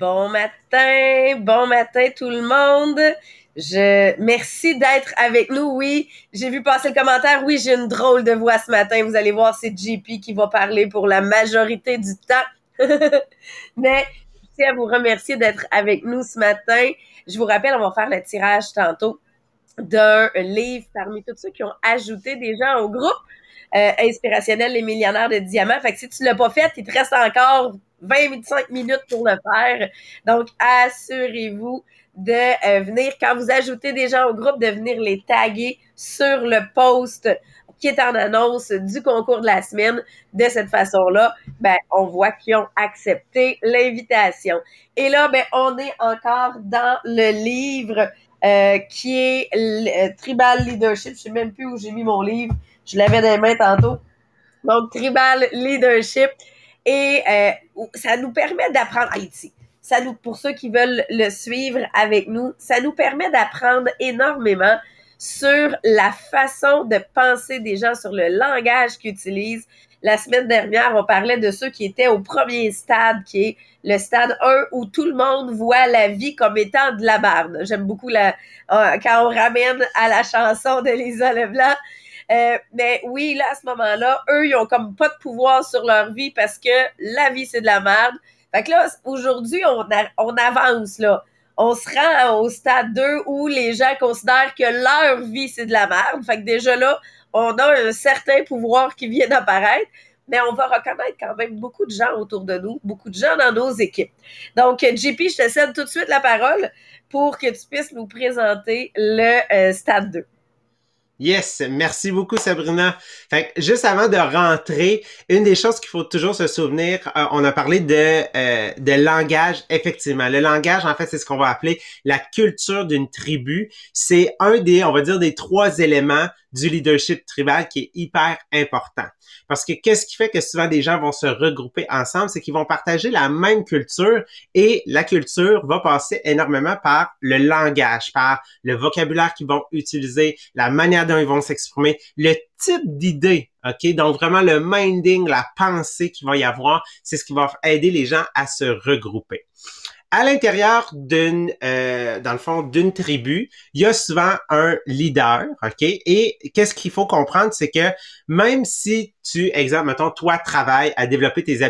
Bon matin, bon matin tout le monde. Je merci d'être avec nous. Oui, j'ai vu passer le commentaire. Oui, j'ai une drôle de voix ce matin. Vous allez voir, c'est JP qui va parler pour la majorité du temps. Mais je tiens à vous remercier d'être avec nous ce matin. Je vous rappelle, on va faire le tirage tantôt d'un livre parmi tous ceux qui ont ajouté des gens au groupe euh, inspirationnel Les Millionnaires de Diamants. Fait que si tu l'as pas fait, il te reste encore 25 minutes pour le faire. Donc, assurez-vous de euh, venir, quand vous ajoutez des gens au groupe, de venir les taguer sur le post qui est en annonce du concours de la semaine. De cette façon-là, ben, on voit qu'ils ont accepté l'invitation. Et là, ben, on est encore dans le livre euh, qui est euh, Tribal Leadership. Je sais même plus où j'ai mis mon livre. Je l'avais dans les mains tantôt. Donc, Tribal Leadership. Et euh, ça nous permet d'apprendre Haïti. Ça nous, pour ceux qui veulent le suivre avec nous, ça nous permet d'apprendre énormément sur la façon de penser des gens, sur le langage qu'ils utilisent. La semaine dernière, on parlait de ceux qui étaient au premier stade, qui est le stade 1 où tout le monde voit la vie comme étant de la merde. J'aime beaucoup la, euh, quand on ramène à la chanson de Lisa Leblanc. Euh, mais oui, là, à ce moment-là, eux, ils ont comme pas de pouvoir sur leur vie parce que la vie, c'est de la merde. Fait que là, aujourd'hui, on, avance, là. On se rend au stade 2 où les gens considèrent que leur vie, c'est de la merde. Fait que déjà là, on a un certain pouvoir qui vient d'apparaître mais on va reconnaître quand même beaucoup de gens autour de nous, beaucoup de gens dans nos équipes. Donc, JP, je te cède tout de suite la parole pour que tu puisses nous présenter le euh, stade 2. Yes, merci beaucoup Sabrina. Fait juste avant de rentrer, une des choses qu'il faut toujours se souvenir, euh, on a parlé de euh, de langage effectivement. Le langage en fait, c'est ce qu'on va appeler la culture d'une tribu. C'est un des on va dire des trois éléments du leadership tribal qui est hyper important. Parce que qu'est-ce qui fait que souvent des gens vont se regrouper ensemble, c'est qu'ils vont partager la même culture et la culture va passer énormément par le langage, par le vocabulaire qu'ils vont utiliser, la manière ils vont s'exprimer, le type d'idée, OK? Donc vraiment le minding, la pensée qu'il va y avoir, c'est ce qui va aider les gens à se regrouper à l'intérieur d'une, euh, dans le fond, d'une tribu, il y a souvent un leader, ok? Et qu'est-ce qu'il faut comprendre, c'est que même si tu, exemple, mettons, toi travailles à développer tes,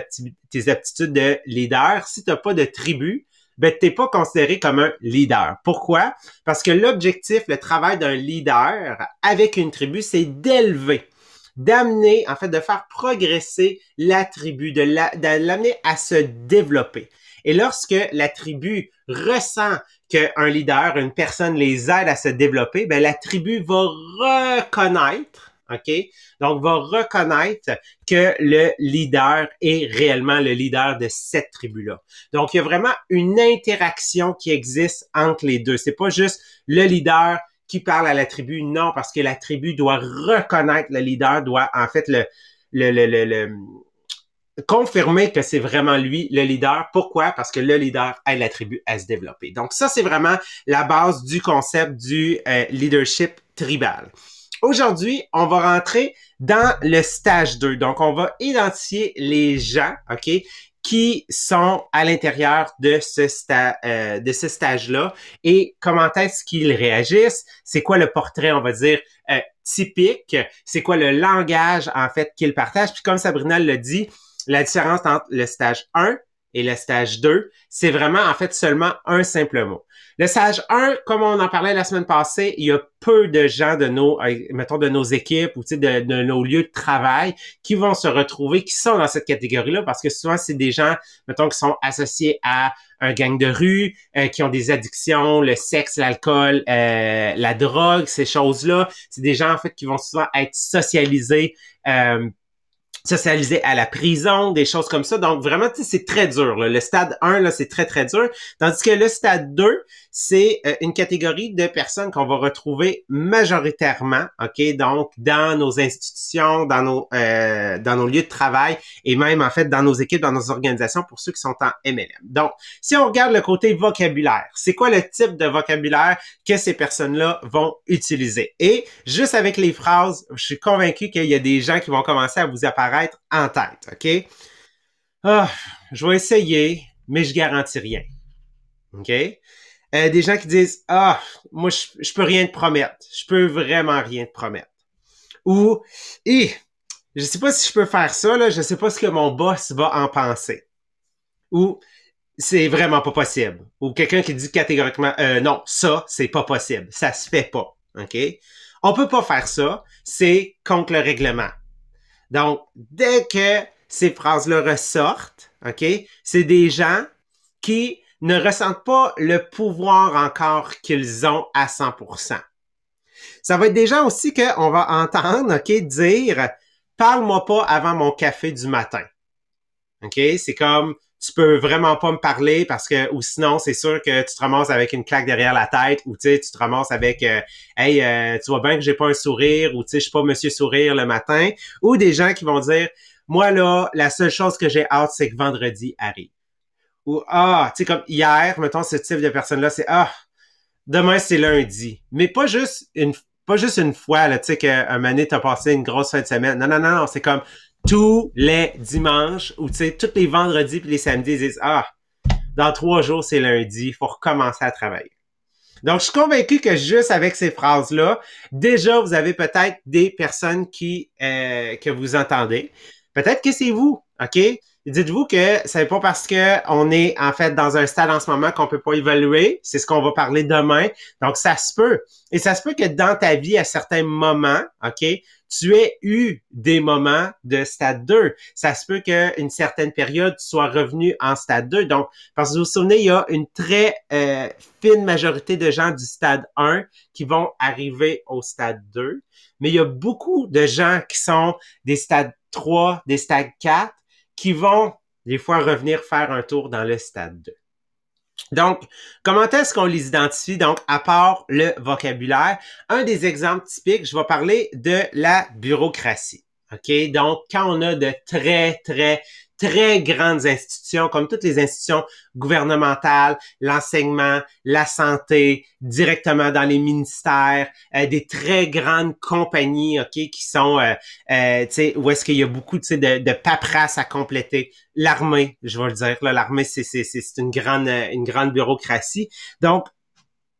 tes aptitudes de leader, si tu n'as pas de tribu, ben t'es pas considéré comme un leader. Pourquoi? Parce que l'objectif, le travail d'un leader avec une tribu, c'est d'élever d'amener, en fait, de faire progresser la tribu, de l'amener à se développer. Et lorsque la tribu ressent qu'un leader, une personne les aide à se développer, ben la tribu va reconnaître, ok, donc va reconnaître que le leader est réellement le leader de cette tribu-là. Donc il y a vraiment une interaction qui existe entre les deux. C'est pas juste le leader qui parle à la tribu, non, parce que la tribu doit reconnaître le leader, doit en fait le confirmer que c'est vraiment lui le leader. Pourquoi? Parce que le leader aide la tribu à se développer. Donc ça, c'est vraiment la base du concept du euh, leadership tribal. Aujourd'hui, on va rentrer dans le stage 2. Donc, on va identifier les gens, OK, qui sont à l'intérieur de ce, euh, de ce stage-là et comment est-ce qu'ils réagissent, c'est quoi le portrait, on va dire, euh, typique, c'est quoi le langage, en fait, qu'ils partagent? Puis comme Sabrina l'a dit, la différence entre le stage 1 et le stage 2, c'est vraiment en fait seulement un simple mot. Le stage 1, comme on en parlait la semaine passée, il y a peu de gens de nos, euh, mettons, de nos équipes ou de, de nos lieux de travail qui vont se retrouver, qui sont dans cette catégorie-là, parce que souvent, c'est des gens, mettons, qui sont associés à un gang de rue, euh, qui ont des addictions, le sexe, l'alcool, euh, la drogue, ces choses-là. C'est des gens, en fait, qui vont souvent être socialisés socialisé à la prison, des choses comme ça. Donc vraiment, c'est très dur. Le stade 1, là, c'est très, très dur. Tandis que le stade 2, c'est euh, une catégorie de personnes qu'on va retrouver majoritairement, OK, donc dans nos institutions, dans nos euh, dans nos lieux de travail et même en fait dans nos équipes, dans nos organisations pour ceux qui sont en MLM. Donc, si on regarde le côté vocabulaire, c'est quoi le type de vocabulaire que ces personnes-là vont utiliser? Et juste avec les phrases, je suis convaincu qu'il y a des gens qui vont commencer à vous apparaître en tête, OK? Ah, je vais essayer mais je garantis rien. OK? Euh, des gens qui disent Ah, moi, je, je peux rien te promettre. Je peux vraiment rien te promettre. Ou et je sais pas si je peux faire ça, là, je sais pas ce que mon boss va en penser. Ou c'est vraiment pas possible. Ou quelqu'un qui dit catégoriquement euh, non, ça, c'est pas possible. Ça se fait pas. OK? On peut pas faire ça. C'est contre le règlement. Donc, dès que ces phrases-là ressortent, OK, c'est des gens qui ne ressentent pas le pouvoir encore qu'ils ont à 100%. Ça va être des gens aussi qu'on va entendre, OK, dire parle-moi pas avant mon café du matin. OK? C'est comme tu peux vraiment pas me parler parce que ou sinon c'est sûr que tu te ramasses avec une claque derrière la tête ou tu tu te ramasses avec euh, hey euh, tu vois bien que j'ai pas un sourire ou tu sais je suis pas monsieur sourire le matin ou des gens qui vont dire moi là la seule chose que j'ai hâte c'est que vendredi arrive ou ah tu sais comme hier mettons ce type de personne là c'est ah demain c'est lundi mais pas juste une fois là tu sais qu'un moment t'as passé une grosse fin de semaine non non non non c'est comme tous les dimanches ou tu sais, tous les vendredis puis les samedis, ils disent Ah, dans trois jours, c'est lundi, il faut recommencer à travailler. Donc, je suis convaincu que juste avec ces phrases-là, déjà, vous avez peut-être des personnes qui euh, que vous entendez. Peut-être que c'est vous, OK? Dites-vous que c'est pas parce que on est en fait dans un stade en ce moment qu'on peut pas évaluer. C'est ce qu'on va parler demain. Donc, ça se peut. Et ça se peut que dans ta vie, à certains moments, OK, tu aies eu des moments de stade 2. Ça se peut qu'à une certaine période, tu sois revenu en stade 2. Donc, parce que vous vous souvenez, il y a une très euh, fine majorité de gens du stade 1 qui vont arriver au stade 2. Mais il y a beaucoup de gens qui sont des stades 3, des stades 4, qui vont des fois revenir faire un tour dans le stade 2. Donc, comment est-ce qu'on les identifie? Donc, à part le vocabulaire, un des exemples typiques, je vais parler de la bureaucratie. OK? Donc, quand on a de très, très, très grandes institutions, comme toutes les institutions gouvernementales, l'enseignement, la santé, directement dans les ministères, euh, des très grandes compagnies, ok, qui sont, euh, euh, tu sais, où est-ce qu'il y a beaucoup, tu sais, de, de paperasse à compléter. L'armée, je vais le dire, là, l'armée, c'est, c'est, c'est une grande, une grande bureaucratie. Donc,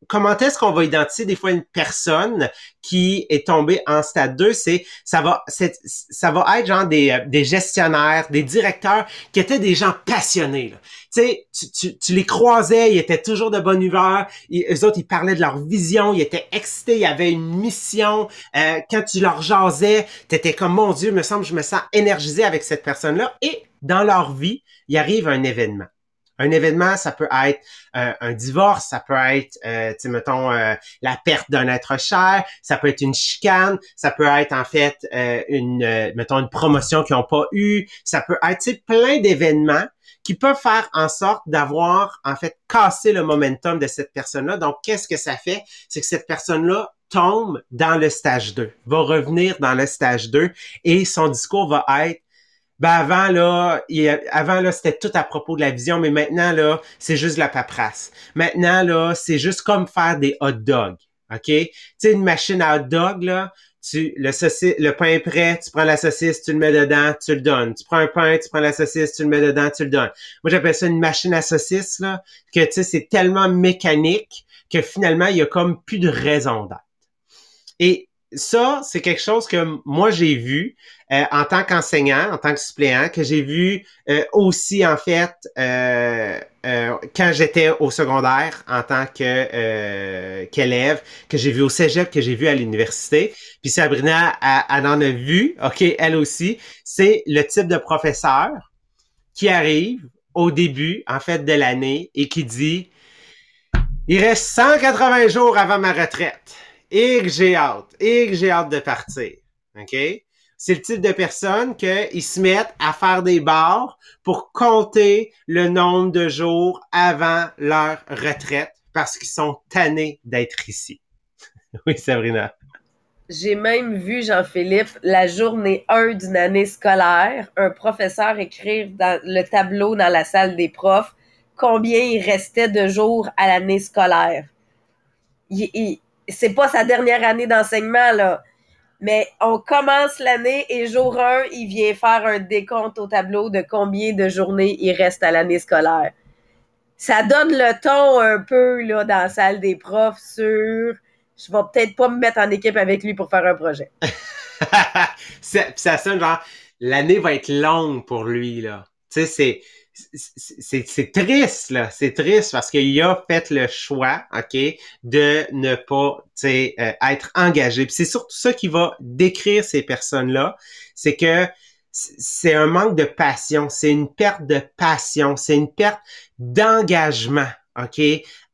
comment est-ce qu'on va identifier des fois une personne qui est tombée en stade 2, c'est ça va ça va être genre des, euh, des gestionnaires, des directeurs qui étaient des gens passionnés. Là. Tu, tu, tu les croisais, ils étaient toujours de bonne humeur. Ils, eux autres, ils parlaient de leur vision, ils étaient excités, il y avait une mission. Euh, quand tu leur jasais, t'étais comme mon Dieu, me semble, je me sens énergisé avec cette personne-là. Et dans leur vie, il arrive un événement. Un événement, ça peut être euh, un divorce, ça peut être, euh, tu mettons, euh, la perte d'un être cher, ça peut être une chicane, ça peut être en fait euh, une, mettons, une promotion qu'ils n'ont pas eu, ça peut être, plein d'événements qui peuvent faire en sorte d'avoir, en fait, cassé le momentum de cette personne-là. Donc, qu'est-ce que ça fait? C'est que cette personne-là tombe dans le stage 2, va revenir dans le stage 2 et son discours va être ben avant là, avant là, c'était tout à propos de la vision, mais maintenant là, c'est juste de la paperasse. Maintenant là, c'est juste comme faire des hot dogs, ok? Tu sais une machine à hot dog là, tu le saucisse, le pain est prêt, tu prends la saucisse, tu le mets dedans, tu le donnes. Tu prends un pain, tu prends la saucisse, tu le mets dedans, tu le donnes. Moi j'appelle ça une machine à saucisse là, que tu sais c'est tellement mécanique que finalement il y a comme plus de raison d'être. Et ça, c'est quelque chose que moi j'ai vu euh, en tant qu'enseignant, en tant que suppléant, que j'ai vu euh, aussi en fait euh, quand j'étais au secondaire en tant que qu'élève, que j'ai vu au cégep, que j'ai vu à l'université. Puis Sabrina, elle, en a vu, ok, elle aussi. C'est le type de professeur qui arrive au début, en fait, de l'année et qui dit, il reste 180 jours avant ma retraite et que j'ai hâte, et que j'ai hâte de partir. OK? C'est le type de personnes qu'ils se mettent à faire des bars pour compter le nombre de jours avant leur retraite parce qu'ils sont tannés d'être ici. oui, Sabrina. J'ai même vu, Jean-Philippe, la journée 1 d'une année scolaire, un professeur écrire dans le tableau dans la salle des profs combien il restait de jours à l'année scolaire. il, c'est pas sa dernière année d'enseignement, là. Mais on commence l'année et jour 1, il vient faire un décompte au tableau de combien de journées il reste à l'année scolaire. ça donne le ton un peu là, dans la salle des profs sur je vais peut-être pas me mettre en équipe avec lui pour faire un projet. ça sonne genre l'année va être longue pour lui, là. Tu sais, c'est c'est triste là, c'est triste parce qu'il a fait le choix, ok, de ne pas, euh, être engagé. C'est surtout ça qui va décrire ces personnes-là, c'est que c'est un manque de passion, c'est une perte de passion, c'est une perte d'engagement, ok,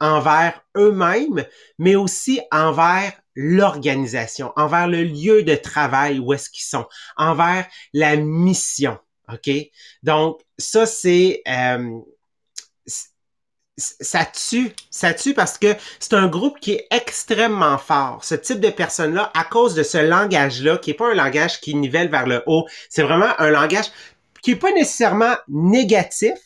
envers eux-mêmes, mais aussi envers l'organisation, envers le lieu de travail où est-ce qu'ils sont, envers la mission. OK? Donc, ça, c'est... Euh, ça tue, ça tue parce que c'est un groupe qui est extrêmement fort. Ce type de personnes-là, à cause de ce langage-là, qui est pas un langage qui nivelle vers le haut, c'est vraiment un langage qui est pas nécessairement négatif,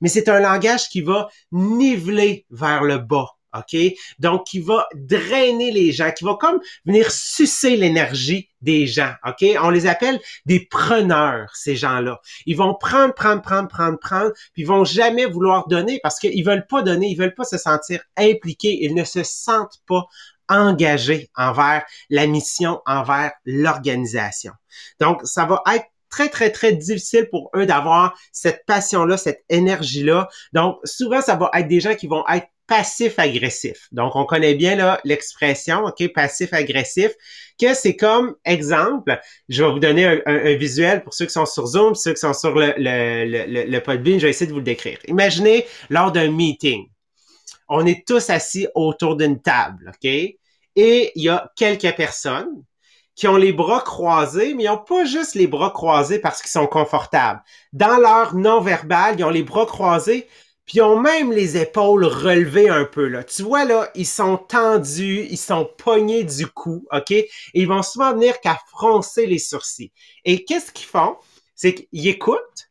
mais c'est un langage qui va niveler vers le bas. OK? Donc, qui va drainer les gens, qui va comme venir sucer l'énergie des gens. OK? On les appelle des preneurs, ces gens-là. Ils vont prendre, prendre, prendre, prendre, prendre, puis ils vont jamais vouloir donner parce qu'ils veulent pas donner, ils veulent pas se sentir impliqués, ils ne se sentent pas engagés envers la mission, envers l'organisation. Donc, ça va être très, très, très difficile pour eux d'avoir cette passion-là, cette énergie-là. Donc, souvent, ça va être des gens qui vont être passif-agressif. Donc, on connaît bien là l'expression, OK, passif-agressif, que c'est comme exemple, je vais vous donner un, visuel pour ceux qui sont sur Zoom, ceux qui sont sur le, le, le, le Podbean, je vais essayer de vous le décrire. Imaginez lors d'un meeting, on est tous assis autour d'une table, OK? Et il y a quelques personnes qui ont les bras croisés, mais ils n'ont pas juste les bras croisés parce qu'ils sont confortables. Dans leur non-verbal, ils ont les bras croisés puis ils ont même les épaules relevées un peu, là. Tu vois, là, ils sont tendus, ils sont pognés du cou, OK? Et ils vont souvent venir qu'à froncer les sourcils. Et qu'est-ce qu'ils font? C'est qu'ils écoutent,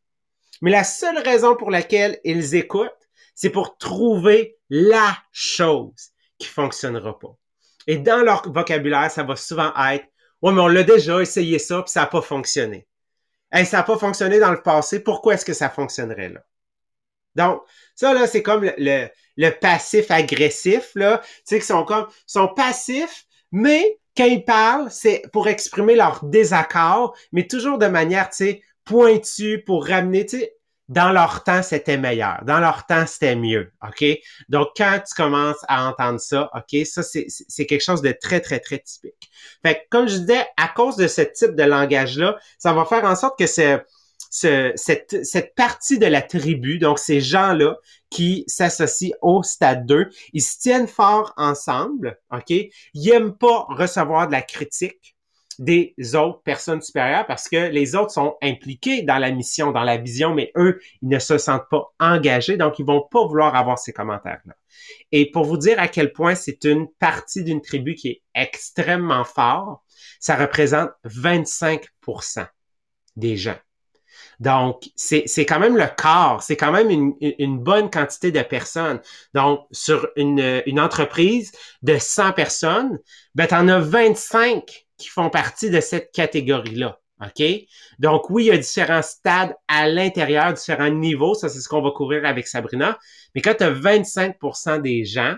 mais la seule raison pour laquelle ils écoutent, c'est pour trouver la chose qui fonctionnera pas. Et dans leur vocabulaire, ça va souvent être Ouais, mais on l'a déjà essayé ça, puis ça n'a pas fonctionné. Hey, ça n'a pas fonctionné dans le passé, pourquoi est-ce que ça fonctionnerait là? Donc, ça, là, c'est comme le, le, passif agressif, là. Tu sais, qu'ils sont comme, sont passifs, mais quand ils parlent, c'est pour exprimer leur désaccord, mais toujours de manière, tu sais, pointue pour ramener, tu sais, dans leur temps, c'était meilleur. Dans leur temps, c'était mieux. OK? Donc, quand tu commences à entendre ça, OK, ça, c'est quelque chose de très, très, très typique. Fait comme je disais, à cause de ce type de langage-là, ça va faire en sorte que c'est cette, cette partie de la tribu, donc ces gens-là qui s'associent au stade 2, ils se tiennent fort ensemble, OK? Ils aiment pas recevoir de la critique des autres personnes supérieures parce que les autres sont impliqués dans la mission, dans la vision, mais eux, ils ne se sentent pas engagés, donc ils vont pas vouloir avoir ces commentaires-là. Et pour vous dire à quel point c'est une partie d'une tribu qui est extrêmement fort, ça représente 25% des gens. Donc, c'est quand même le quart, c'est quand même une, une, bonne quantité de personnes. Donc, sur une, une entreprise de 100 personnes, ben, tu en as 25 qui font partie de cette catégorie-là. OK? Donc, oui, il y a différents stades à l'intérieur, différents niveaux. Ça, c'est ce qu'on va couvrir avec Sabrina. Mais quand tu as 25% des gens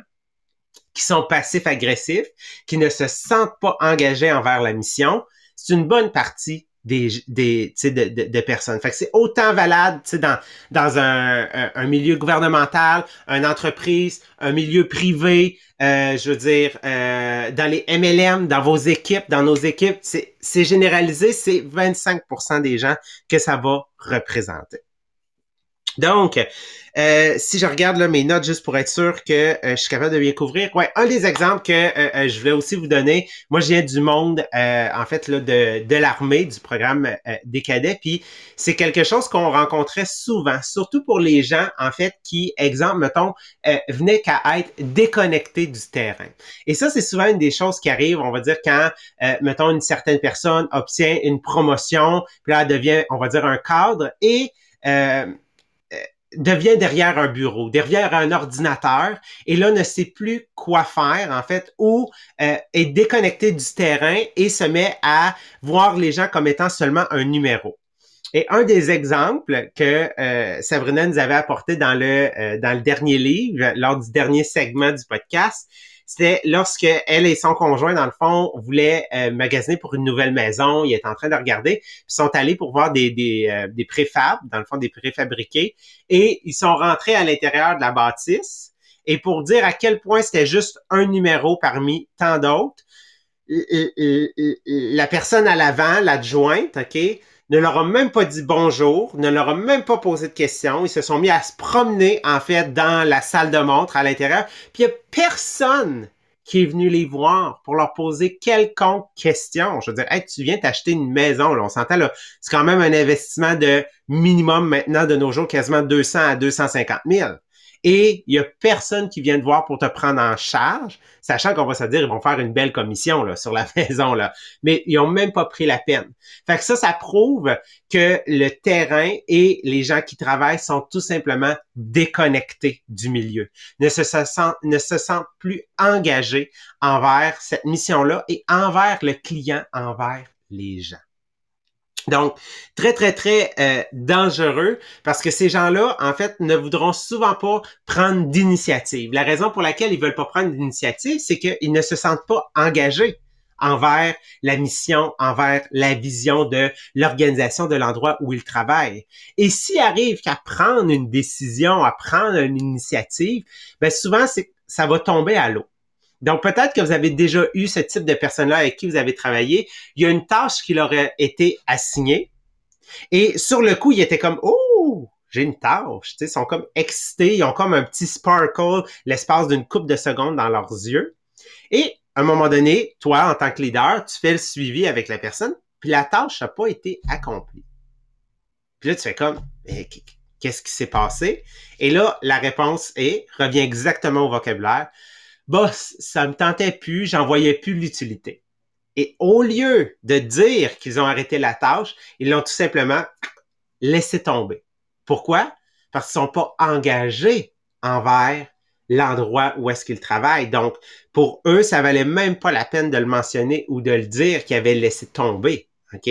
qui sont passifs-agressifs, qui ne se sentent pas engagés envers la mission, c'est une bonne partie des, des de, de, de, personnes. Fait que c'est autant valable dans, dans un, un, milieu gouvernemental, une entreprise, un milieu privé, euh, je veux dire, euh, dans les MLM, dans vos équipes, dans nos équipes, c'est généralisé, c'est 25% des gens que ça va représenter. Donc, euh, si je regarde là, mes notes juste pour être sûr que euh, je suis capable de bien couvrir, ouais, un des exemples que euh, je voulais aussi vous donner, moi je viens du monde, en fait, là, de, de l'armée, du programme des cadets, puis c'est quelque chose qu'on rencontrait souvent, surtout pour les gens, en fait, qui, exemple, mettons, venaient qu'à être déconnectés du terrain. Et ça, c'est souvent une des choses qui arrivent, on va dire, quand, mettons, une certaine personne obtient une promotion, puis là, elle devient, on va dire, un cadre, et devient derrière un bureau, derrière un ordinateur, et là ne sait plus quoi faire en fait, ou euh, est déconnecté du terrain et se met à voir les gens comme étant seulement un numéro. Et un des exemples que euh, Sabrina nous avait apporté dans le euh, dans le dernier livre, lors du dernier segment du podcast, c'était lorsque elle et son conjoint, dans le fond, voulaient euh, magasiner pour une nouvelle maison. Ils étaient en train de regarder, puis sont allés pour voir des, des, euh, des dans le fond, des préfabriqués, et ils sont rentrés à l'intérieur de la bâtisse. Et pour dire à quel point c'était juste un numéro parmi tant d'autres, la personne à l'avant, l'adjointe, OK, ne leur a même pas dit bonjour, ne leur a même pas posé de questions. Ils se sont mis à se promener, en fait, dans la salle de montre à l'intérieur. Puis il n'y a personne qui est venu les voir pour leur poser quelconque question. Je veux dire, hey, tu viens t'acheter une maison, là, on s'entend, là, c'est quand même un investissement de minimum maintenant de nos jours, quasiment 200 à 250 000 et il y a personne qui vient te voir pour te prendre en charge, sachant qu'on va se dire ils vont faire une belle commission là, sur la maison là, mais ils ont même pas pris la peine. Fait que ça, ça prouve que le terrain et les gens qui travaillent sont tout simplement déconnectés du milieu, ne se sentent, ne se sentent plus engagés envers cette mission-là et envers le client, envers les gens. Donc, très, très, très euh, dangereux parce que ces gens-là, en fait, ne voudront souvent pas prendre d'initiative. La raison pour laquelle ils veulent pas prendre d'initiative, c'est qu'ils ne se sentent pas engagés envers la mission, envers la vision de l'organisation de l'endroit où ils travaillent. Et s'il arrive qu'à prendre une décision, à prendre une initiative, ben souvent, c'est, ça va tomber à l'eau. Donc, peut-être que vous avez déjà eu ce type de personne-là avec qui vous avez travaillé. Il y a une tâche qui leur a été assignée. Et sur le coup, ils étaient comme, oh, j'ai une tâche. ils sont comme excités. Ils ont comme un petit sparkle l'espace d'une coupe de secondes dans leurs yeux. Et à un moment donné, toi, en tant que leader, tu fais le suivi avec la personne, puis la tâche n'a pas été accomplie. Puis là, tu fais comme, qu'est-ce qui s'est passé? Et là, la réponse est, revient exactement au vocabulaire, boss, ça me tentait plus, j'en voyais plus l'utilité. Et au lieu de dire qu'ils ont arrêté la tâche, ils l'ont tout simplement laissé tomber. Pourquoi? Parce qu'ils sont pas engagés envers l'endroit où est-ce qu'ils travaillent. Donc, pour eux, ça valait même pas la peine de le mentionner ou de le dire qu'ils avaient laissé tomber. OK?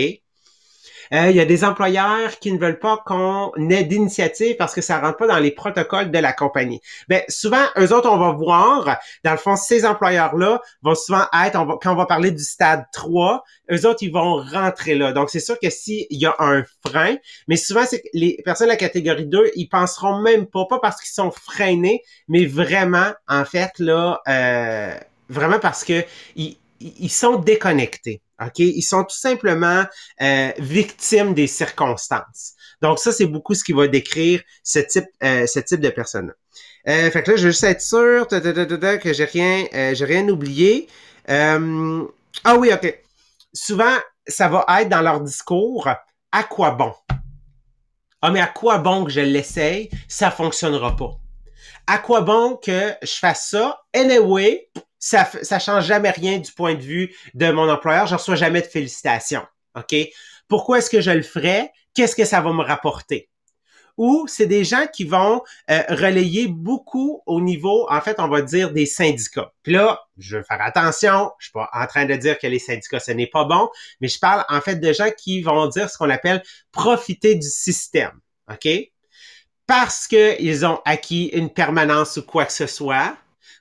Il y a des employeurs qui ne veulent pas qu'on ait d'initiative parce que ça rentre pas dans les protocoles de la compagnie. Ben souvent, eux autres, on va voir, dans le fond, ces employeurs-là vont souvent être, quand on va parler du stade 3, eux autres, ils vont rentrer là. Donc, c'est sûr que s'il y a un frein, mais souvent, c'est les personnes de la catégorie 2, ils penseront même pas, pas parce qu'ils sont freinés, mais vraiment, en fait, là, euh, vraiment parce que ils, ils sont déconnectés. OK? Ils sont tout simplement euh, victimes des circonstances. Donc, ça, c'est beaucoup ce qui va décrire ce type, euh, ce type de personne. Euh, fait que là, je veux juste être sûr que j'ai rien, euh, j'ai rien oublié. Ah oui, OK. Souvent, ça va être dans leur discours à quoi bon? Ah, mais à quoi bon que je l'essaye? Ça fonctionnera pas. À quoi bon que je fasse ça? Anyway, ça, ça change jamais rien du point de vue de mon employeur. Je reçois jamais de félicitations. OK? Pourquoi est-ce que je le ferais? Qu'est-ce que ça va me rapporter? Ou c'est des gens qui vont euh, relayer beaucoup au niveau, en fait, on va dire des syndicats. Puis là, je veux faire attention, je suis pas en train de dire que les syndicats, ce n'est pas bon, mais je parle en fait de gens qui vont dire ce qu'on appelle profiter du système. OK? Parce qu'ils ont acquis une permanence ou quoi que ce soit,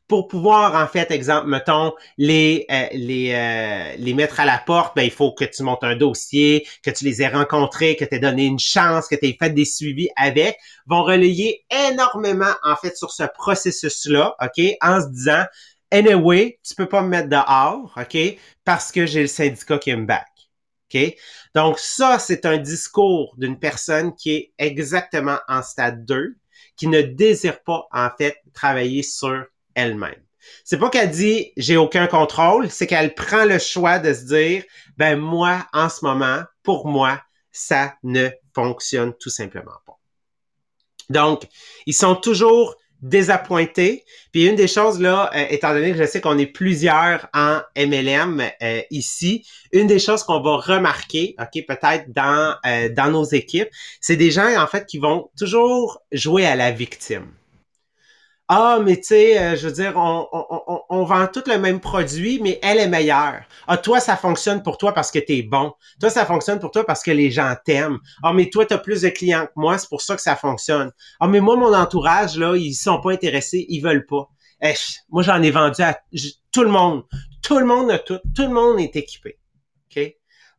pour pouvoir, en fait, exemple, mettons, les, euh, les, euh, les mettre à la porte, ben, il faut que tu montes un dossier, que tu les aies rencontrés, que tu aies donné une chance, que tu aies fait des suivis avec, vont relayer énormément, en fait, sur ce processus-là, OK, en se disant, anyway, tu peux pas me mettre dehors, OK, parce que j'ai le syndicat qui me back. OK? Donc, ça, c'est un discours d'une personne qui est exactement en stade 2, qui ne désire pas, en fait, travailler sur elle-même. C'est pas qu'elle dit j'ai aucun contrôle, c'est qu'elle prend le choix de se dire ben moi en ce moment, pour moi, ça ne fonctionne tout simplement pas. Donc, ils sont toujours désappointés. Puis une des choses là, euh, étant donné que je sais qu'on est plusieurs en MLM euh, ici, une des choses qu'on va remarquer, ok, peut-être dans euh, dans nos équipes, c'est des gens en fait qui vont toujours jouer à la victime. Ah, mais tu sais, euh, je veux dire, on, vend tout le même produit, mais elle est meilleure. Ah, toi, ça fonctionne pour toi parce que tu es bon. Toi, ça fonctionne pour toi parce que les gens t'aiment. Ah, mais toi, tu as plus de clients que moi, c'est pour ça que ça fonctionne. Ah, mais moi, mon entourage, là, ils sont pas intéressés, ils veulent pas. Eh, moi, j'en ai vendu à tout le monde. Tout le monde a tout. Tout le monde est équipé. OK?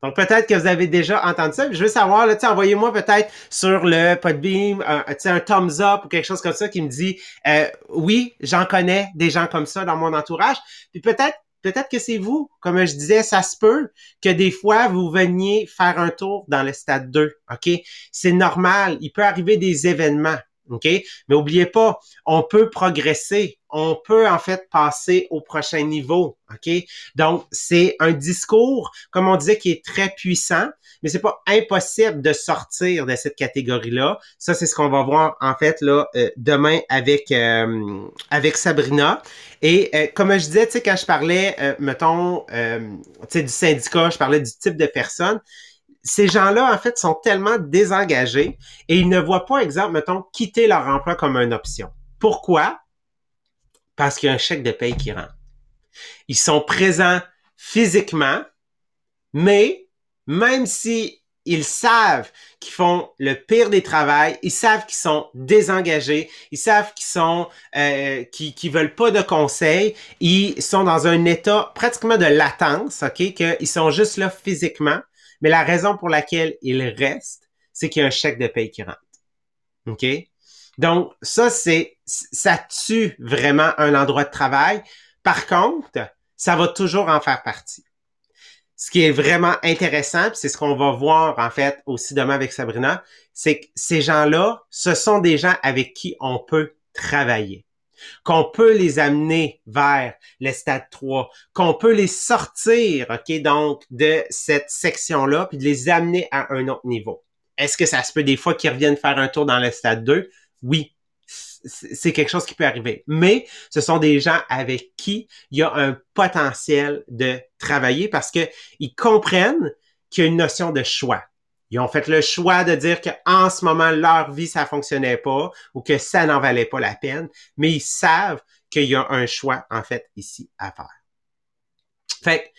Donc peut-être que vous avez déjà entendu ça. Je veux savoir, là, envoyez-moi peut-être sur le Podbeam un, un thumbs up ou quelque chose comme ça qui me dit euh, oui, j'en connais des gens comme ça dans mon entourage. Puis peut-être peut-être que c'est vous, comme je disais, ça se peut que des fois vous veniez faire un tour dans le stade 2, OK? C'est normal, il peut arriver des événements. OK? Mais oubliez pas, on peut progresser. On peut en fait passer au prochain niveau. OK? Donc, c'est un discours, comme on disait, qui est très puissant, mais c'est pas impossible de sortir de cette catégorie-là. Ça, c'est ce qu'on va voir en fait là euh, demain avec euh, avec Sabrina. Et euh, comme je disais, tu sais, quand je parlais, mettons, tu sais, du syndicat, je parlais du type de personne ces gens-là, en fait, sont tellement désengagés et ils ne voient pas, exemple, mettons, quitter leur emploi comme une option. Pourquoi? Parce qu'il y a un chèque de paye qui rentre. Ils sont présents physiquement, mais même si savent qu'ils font le pire des travails, ils savent qu'ils sont désengagés, ils savent qu'ils sont euh, qui qui veulent pas de conseils, ils sont dans un état pratiquement de latence, ok, qu'ils sont juste là physiquement, mais la raison pour laquelle il reste, c'est qu'il y a un chèque de paye qui rentre. OK? Donc, ça, c'est, ça tue vraiment un endroit de travail. Par contre, ça va toujours en faire partie. Ce qui est vraiment intéressant, c'est ce qu'on va voir en fait aussi demain avec Sabrina, c'est que ces gens-là, ce sont des gens avec qui on peut travailler qu'on peut les amener vers le stade 3, qu'on peut les sortir, OK, donc, de cette section-là, puis de les amener à un autre niveau. Est-ce que ça se peut des fois qu'ils reviennent faire un tour dans le stade 2? Oui, c'est quelque chose qui peut arriver. Mais ce sont des gens avec qui il y a un potentiel de travailler parce qu'ils comprennent qu'il y a une notion de choix. Ils ont fait le choix de dire qu'en ce moment, leur vie, ça fonctionnait pas ou que ça n'en valait pas la peine, mais ils savent qu'il y a un choix, en fait, ici à faire. Fait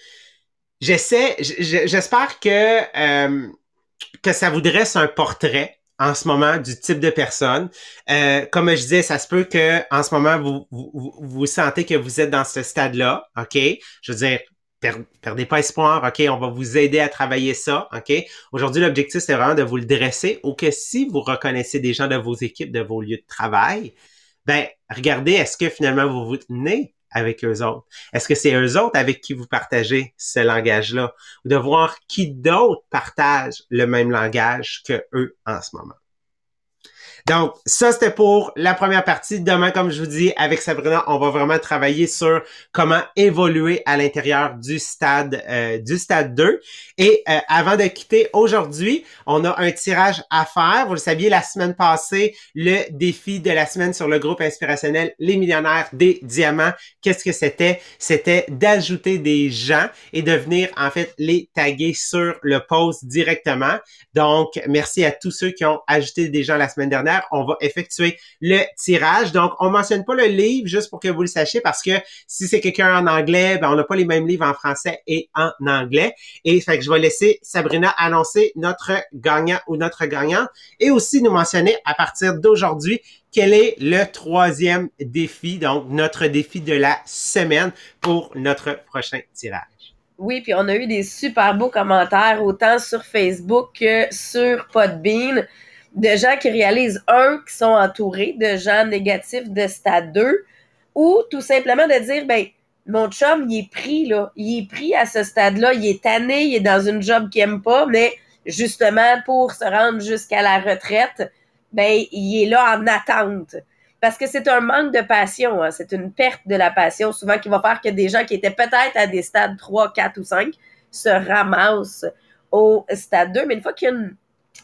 j'essaie, j'espère que, euh, que ça vous dresse un portrait en ce moment du type de personne. Euh, comme je disais, ça se peut que en ce moment vous, vous, vous sentez que vous êtes dans ce stade-là, ok? Je veux dire, perdez pas espoir, OK, on va vous aider à travailler ça, OK? Aujourd'hui, l'objectif, c'est vraiment de vous le dresser ou que si vous reconnaissez des gens de vos équipes, de vos lieux de travail, ben, regardez, est-ce que finalement vous vous tenez avec eux autres? Est-ce que c'est eux autres avec qui vous partagez ce langage-là? Ou de voir qui d'autres partagent le même langage que eux en ce moment? Donc, ça, c'était pour la première partie. Demain, comme je vous dis, avec Sabrina, on va vraiment travailler sur comment évoluer à l'intérieur du stade euh, du stade 2. Et euh, avant de quitter aujourd'hui, on a un tirage à faire. Vous le saviez, la semaine passée, le défi de la semaine sur le groupe inspirationnel Les Millionnaires des Diamants. Qu'est-ce que c'était? C'était d'ajouter des gens et de venir, en fait, les taguer sur le post directement. Donc, merci à tous ceux qui ont ajouté des gens la semaine dernière on va effectuer le tirage. Donc, on mentionne pas le livre juste pour que vous le sachiez parce que si c'est quelqu'un en anglais, ben, on n'a pas les mêmes livres en français et en anglais. Et fait que je vais laisser Sabrina annoncer notre gagnant ou notre gagnante et aussi nous mentionner à partir d'aujourd'hui quel est le troisième défi, donc notre défi de la semaine pour notre prochain tirage. Oui, puis on a eu des super beaux commentaires autant sur Facebook que sur Podbean de gens qui réalisent, un, qui sont entourés de gens négatifs de stade 2, ou tout simplement de dire, ben, mon chum, il est pris, là. Il est pris à ce stade-là. Il est tanné, il est dans une job qu'il aime pas, mais justement, pour se rendre jusqu'à la retraite, ben, il est là en attente. Parce que c'est un manque de passion, hein. c'est une perte de la passion, souvent qui va faire que des gens qui étaient peut-être à des stades 3, 4 ou 5 se ramassent au stade 2. Mais une fois qu'il y a une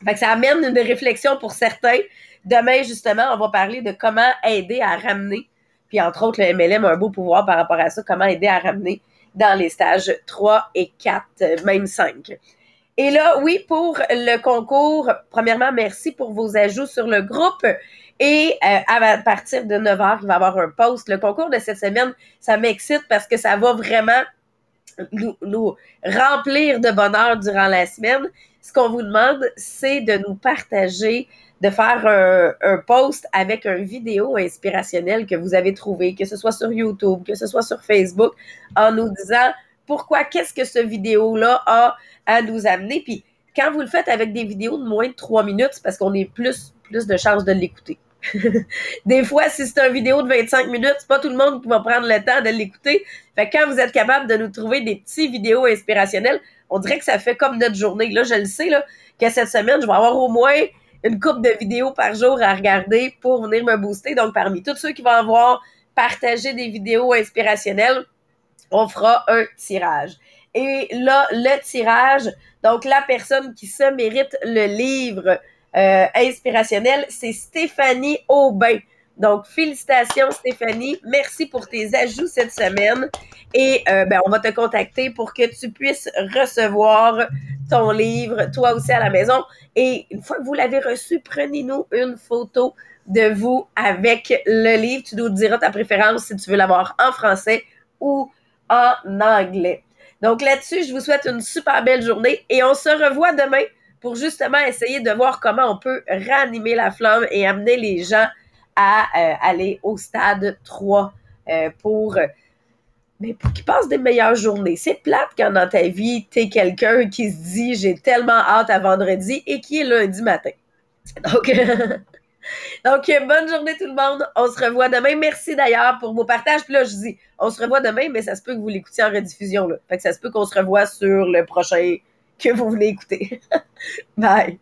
fait que ça amène une réflexion pour certains. Demain, justement, on va parler de comment aider à ramener. Puis, entre autres, le MLM a un beau pouvoir par rapport à ça. Comment aider à ramener dans les stages 3 et 4, même 5. Et là, oui, pour le concours, premièrement, merci pour vos ajouts sur le groupe. Et euh, à partir de 9 h, il va y avoir un post. Le concours de cette semaine, ça m'excite parce que ça va vraiment nous, remplir de bonheur durant la semaine. Ce qu'on vous demande, c'est de nous partager, de faire un, post avec un vidéo inspirationnel que vous avez trouvé, que ce soit sur YouTube, que ce soit sur Facebook, en nous disant pourquoi, qu'est-ce que ce vidéo-là a à nous amener. Puis quand vous le faites avec des vidéos de moins de trois minutes, c'est parce qu'on est plus, plus de chances de l'écouter. des fois, si c'est une vidéo de 25 minutes, c'est pas tout le monde qui va prendre le temps de l'écouter. Fait que quand vous êtes capable de nous trouver des petits vidéos inspirationnelles, on dirait que ça fait comme notre journée. Là, je le sais, là, que cette semaine, je vais avoir au moins une coupe de vidéos par jour à regarder pour venir me booster. Donc, parmi tous ceux qui vont avoir partagé des vidéos inspirationnelles, on fera un tirage. Et là, le tirage, donc la personne qui se mérite le livre euh, inspirationnel, c'est Stéphanie Aubin. Donc, félicitations Stéphanie. Merci pour tes ajouts cette semaine. Et euh, ben, on va te contacter pour que tu puisses recevoir ton livre, toi aussi à la maison. Et une fois que vous l'avez reçu, prenez-nous une photo de vous avec le livre. Tu nous diras ta préférence si tu veux l'avoir en français ou en anglais. Donc là-dessus, je vous souhaite une super belle journée et on se revoit demain pour justement essayer de voir comment on peut ranimer la flamme et amener les gens à euh, aller au stade 3 euh, pour, mais pour qu'ils passent des meilleures journées. C'est plate quand dans ta vie, tu es quelqu'un qui se dit j'ai tellement hâte à vendredi et qui est lundi matin. Donc, Donc, bonne journée tout le monde. On se revoit demain. Merci d'ailleurs pour vos partages. Puis là, je dis, on se revoit demain, mais ça se peut que vous l'écoutiez en rediffusion. Là. Ça se peut qu'on se revoie sur le prochain que vous voulez écouter. Bye.